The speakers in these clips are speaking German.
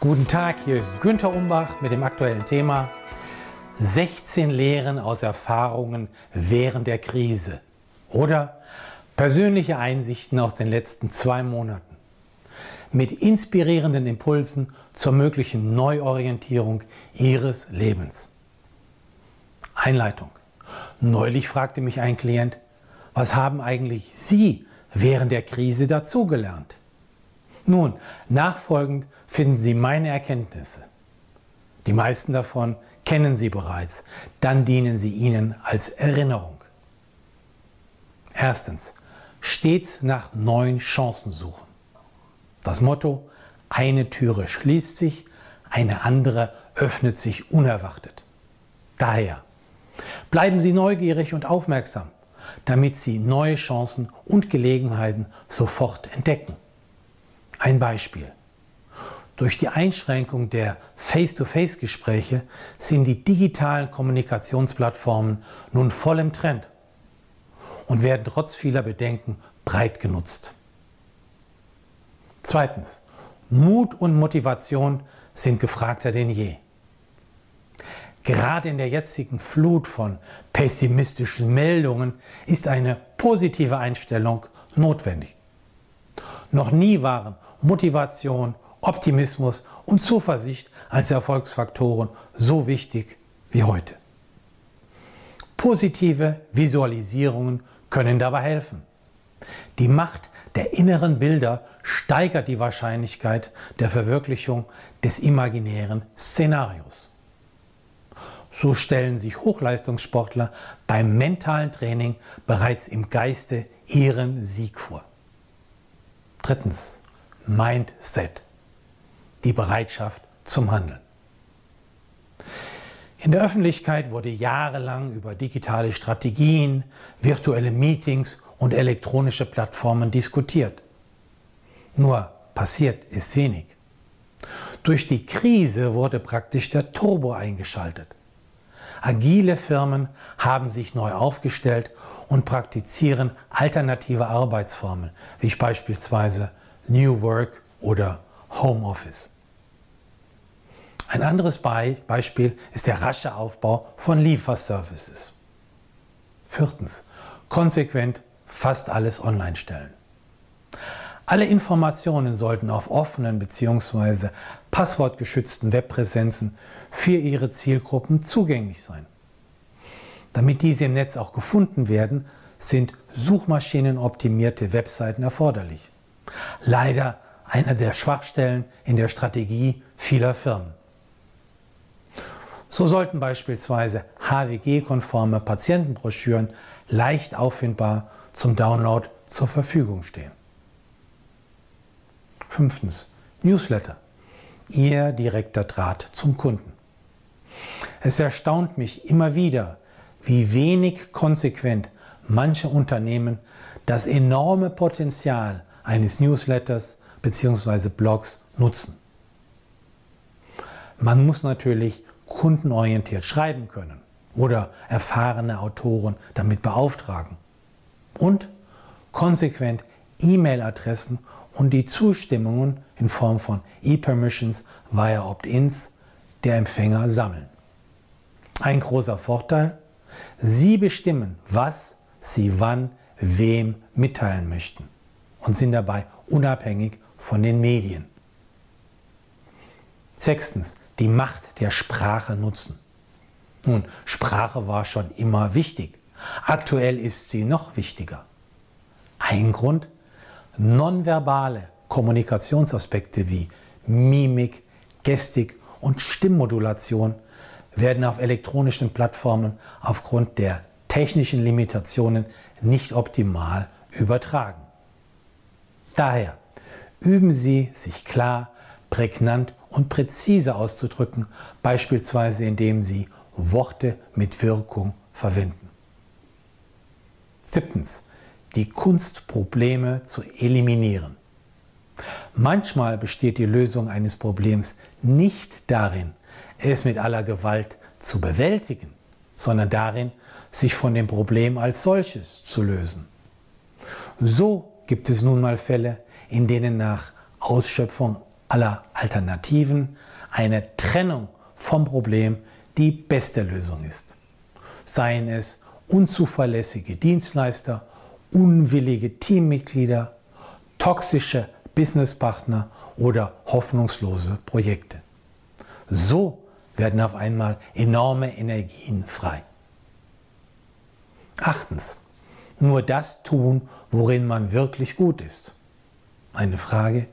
Guten Tag, hier ist Günter Umbach mit dem aktuellen Thema 16 Lehren aus Erfahrungen während der Krise oder persönliche Einsichten aus den letzten zwei Monaten mit inspirierenden Impulsen zur möglichen Neuorientierung Ihres Lebens. Einleitung. Neulich fragte mich ein Klient, was haben eigentlich Sie während der Krise dazugelernt? Nun, nachfolgend finden Sie meine Erkenntnisse. Die meisten davon kennen Sie bereits, dann dienen sie Ihnen als Erinnerung. Erstens, stets nach neuen Chancen suchen. Das Motto, eine Türe schließt sich, eine andere öffnet sich unerwartet. Daher, bleiben Sie neugierig und aufmerksam, damit Sie neue Chancen und Gelegenheiten sofort entdecken. Ein Beispiel. Durch die Einschränkung der Face-to-Face-Gespräche sind die digitalen Kommunikationsplattformen nun voll im Trend und werden trotz vieler Bedenken breit genutzt. Zweitens. Mut und Motivation sind gefragter denn je. Gerade in der jetzigen Flut von pessimistischen Meldungen ist eine positive Einstellung notwendig. Noch nie waren Motivation, Optimismus und Zuversicht als Erfolgsfaktoren so wichtig wie heute. Positive Visualisierungen können dabei helfen. Die Macht der inneren Bilder steigert die Wahrscheinlichkeit der Verwirklichung des imaginären Szenarios. So stellen sich Hochleistungssportler beim mentalen Training bereits im Geiste ihren Sieg vor. Drittens, Mindset, die Bereitschaft zum Handeln. In der Öffentlichkeit wurde jahrelang über digitale Strategien, virtuelle Meetings und elektronische Plattformen diskutiert. Nur passiert ist wenig. Durch die Krise wurde praktisch der Turbo eingeschaltet. Agile Firmen haben sich neu aufgestellt und praktizieren alternative Arbeitsformen, wie beispielsweise New Work oder Homeoffice. Ein anderes Beispiel ist der rasche Aufbau von Lieferservices. Viertens, konsequent fast alles online stellen. Alle Informationen sollten auf offenen bzw. passwortgeschützten Webpräsenzen für Ihre Zielgruppen zugänglich sein. Damit diese im Netz auch gefunden werden, sind suchmaschinenoptimierte Webseiten erforderlich. Leider einer der Schwachstellen in der Strategie vieler Firmen. So sollten beispielsweise HWG-konforme Patientenbroschüren leicht auffindbar zum Download zur Verfügung stehen. Fünftens. Newsletter. Ihr direkter Draht zum Kunden. Es erstaunt mich immer wieder, wie wenig konsequent manche Unternehmen das enorme Potenzial eines Newsletters bzw. Blogs nutzen. Man muss natürlich kundenorientiert schreiben können oder erfahrene Autoren damit beauftragen und konsequent E-Mail-Adressen und die Zustimmungen in Form von E-Permissions via Opt-ins der Empfänger sammeln. Ein großer Vorteil, Sie bestimmen, was Sie wann wem mitteilen möchten und sind dabei unabhängig von den Medien. Sechstens, die Macht der Sprache nutzen. Nun, Sprache war schon immer wichtig. Aktuell ist sie noch wichtiger. Ein Grund, nonverbale Kommunikationsaspekte wie Mimik, Gestik und Stimmmodulation werden auf elektronischen Plattformen aufgrund der technischen Limitationen nicht optimal übertragen. Daher üben Sie, sich klar, prägnant und präzise auszudrücken, beispielsweise indem Sie Worte mit Wirkung verwenden. Siebtens. Die Kunst, Probleme zu eliminieren. Manchmal besteht die Lösung eines Problems nicht darin, es mit aller Gewalt zu bewältigen, sondern darin, sich von dem Problem als solches zu lösen. So gibt es nun mal Fälle, in denen nach Ausschöpfung aller Alternativen eine Trennung vom Problem die beste Lösung ist. Seien es unzuverlässige Dienstleister, unwillige Teammitglieder, toxische Businesspartner oder hoffnungslose Projekte. So werden auf einmal enorme Energien frei. Achtens, nur das tun, worin man wirklich gut ist. Eine Frage,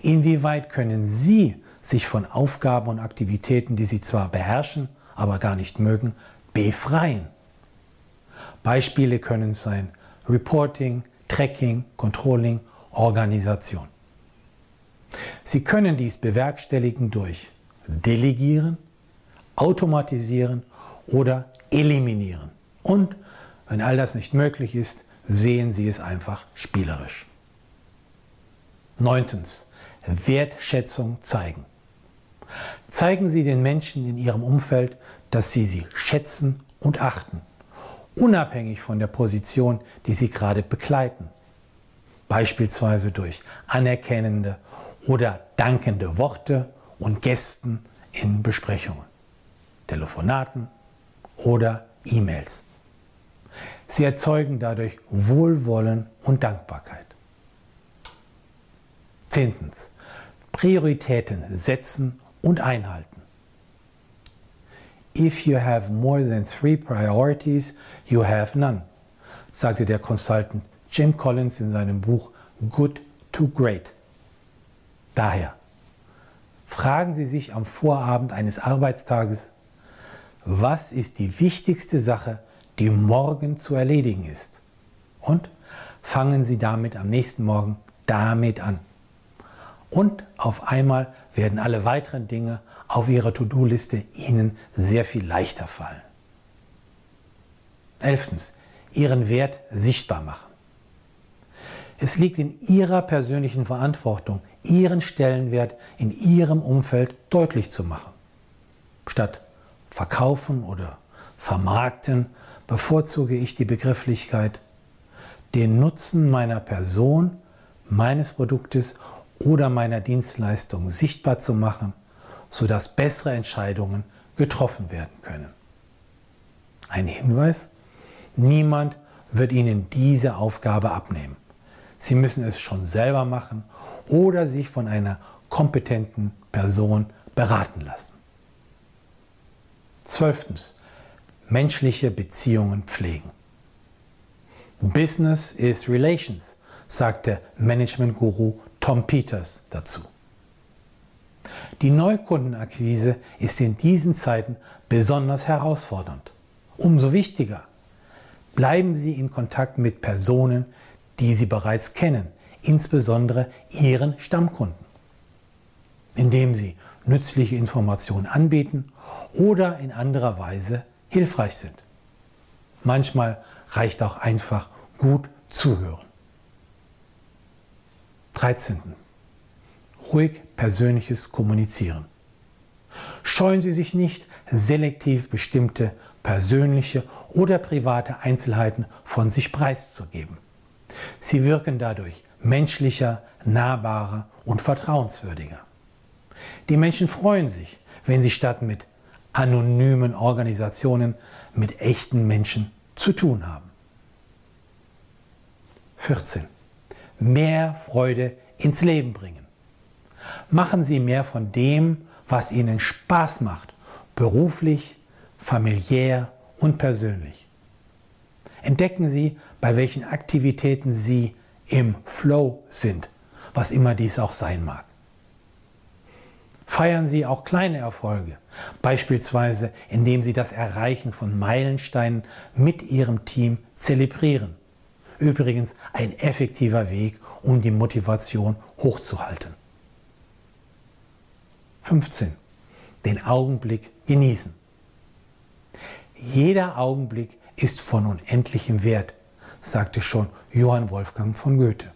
inwieweit können Sie sich von Aufgaben und Aktivitäten, die Sie zwar beherrschen, aber gar nicht mögen, befreien? Beispiele können sein Reporting, Tracking, Controlling, Organisation. Sie können dies bewerkstelligen durch Delegieren, Automatisieren oder Eliminieren. Und wenn all das nicht möglich ist, sehen Sie es einfach spielerisch. Neuntens, Wertschätzung zeigen. Zeigen Sie den Menschen in Ihrem Umfeld, dass Sie sie schätzen und achten, unabhängig von der Position, die Sie gerade begleiten. Beispielsweise durch anerkennende oder dankende Worte und Gästen in Besprechungen, Telefonaten oder E-Mails. Sie erzeugen dadurch Wohlwollen und Dankbarkeit. Zehntens. Prioritäten setzen und einhalten. If you have more than three priorities, you have none, sagte der Consultant Jim Collins in seinem Buch Good to Great. Daher fragen Sie sich am Vorabend eines Arbeitstages, was ist die wichtigste Sache, die morgen zu erledigen ist? Und fangen Sie damit am nächsten Morgen damit an. Und auf einmal werden alle weiteren Dinge auf Ihrer To-Do-Liste Ihnen sehr viel leichter fallen. Elftens, Ihren Wert sichtbar machen. Es liegt in Ihrer persönlichen Verantwortung, Ihren Stellenwert in Ihrem Umfeld deutlich zu machen. Statt verkaufen oder vermarkten bevorzuge ich die Begrifflichkeit, den Nutzen meiner Person, meines Produktes oder meiner Dienstleistung sichtbar zu machen, sodass bessere Entscheidungen getroffen werden können. Ein Hinweis, niemand wird Ihnen diese Aufgabe abnehmen. Sie müssen es schon selber machen oder sich von einer kompetenten Person beraten lassen. Zwölftens. Menschliche Beziehungen pflegen. Business is Relations, sagte Management-Guru Tom Peters dazu. Die Neukundenakquise ist in diesen Zeiten besonders herausfordernd. Umso wichtiger, bleiben Sie in Kontakt mit Personen, die Sie bereits kennen, insbesondere Ihren Stammkunden, indem Sie nützliche Informationen anbieten oder in anderer Weise hilfreich sind. Manchmal reicht auch einfach gut zuhören. 13. Ruhig persönliches Kommunizieren. Scheuen Sie sich nicht, selektiv bestimmte persönliche oder private Einzelheiten von sich preiszugeben. Sie wirken dadurch menschlicher, nahbarer und vertrauenswürdiger. Die Menschen freuen sich, wenn sie statt mit anonymen Organisationen mit echten Menschen zu tun haben. 14. Mehr Freude ins Leben bringen. Machen Sie mehr von dem, was Ihnen Spaß macht, beruflich, familiär und persönlich. Entdecken Sie, bei welchen Aktivitäten Sie im Flow sind, was immer dies auch sein mag. Feiern Sie auch kleine Erfolge, beispielsweise indem Sie das Erreichen von Meilensteinen mit Ihrem Team zelebrieren. Übrigens ein effektiver Weg, um die Motivation hochzuhalten. 15. Den Augenblick genießen. Jeder Augenblick ist von unendlichem Wert, sagte schon Johann Wolfgang von Goethe.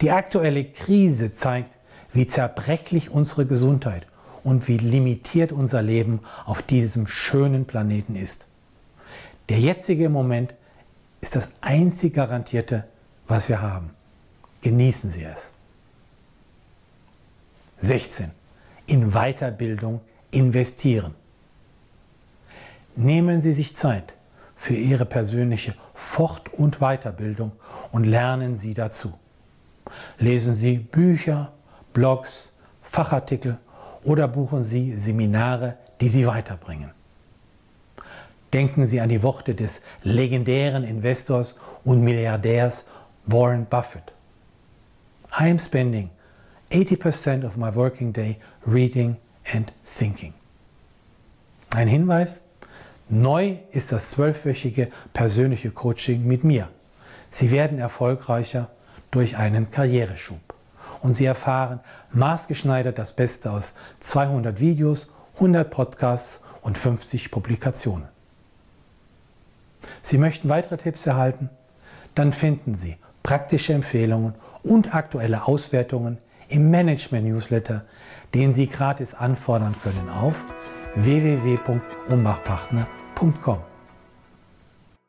Die aktuelle Krise zeigt, wie zerbrechlich unsere Gesundheit und wie limitiert unser Leben auf diesem schönen Planeten ist. Der jetzige Moment ist das einzig Garantierte, was wir haben. Genießen Sie es. 16. In Weiterbildung investieren. Nehmen Sie sich Zeit für Ihre persönliche Fort- und Weiterbildung und lernen Sie dazu. Lesen Sie Bücher, Blogs, Fachartikel oder buchen Sie Seminare, die Sie weiterbringen. Denken Sie an die Worte des legendären Investors und Milliardärs Warren Buffett. I am spending 80% of my working day reading and thinking. Ein Hinweis, neu ist das zwölfwöchige persönliche Coaching mit mir. Sie werden erfolgreicher durch einen Karriereschub. Und Sie erfahren maßgeschneidert das Beste aus 200 Videos, 100 Podcasts und 50 Publikationen. Sie möchten weitere Tipps erhalten? Dann finden Sie praktische Empfehlungen und aktuelle Auswertungen im Management-Newsletter, den Sie gratis anfordern können auf www.umbachpartner.com.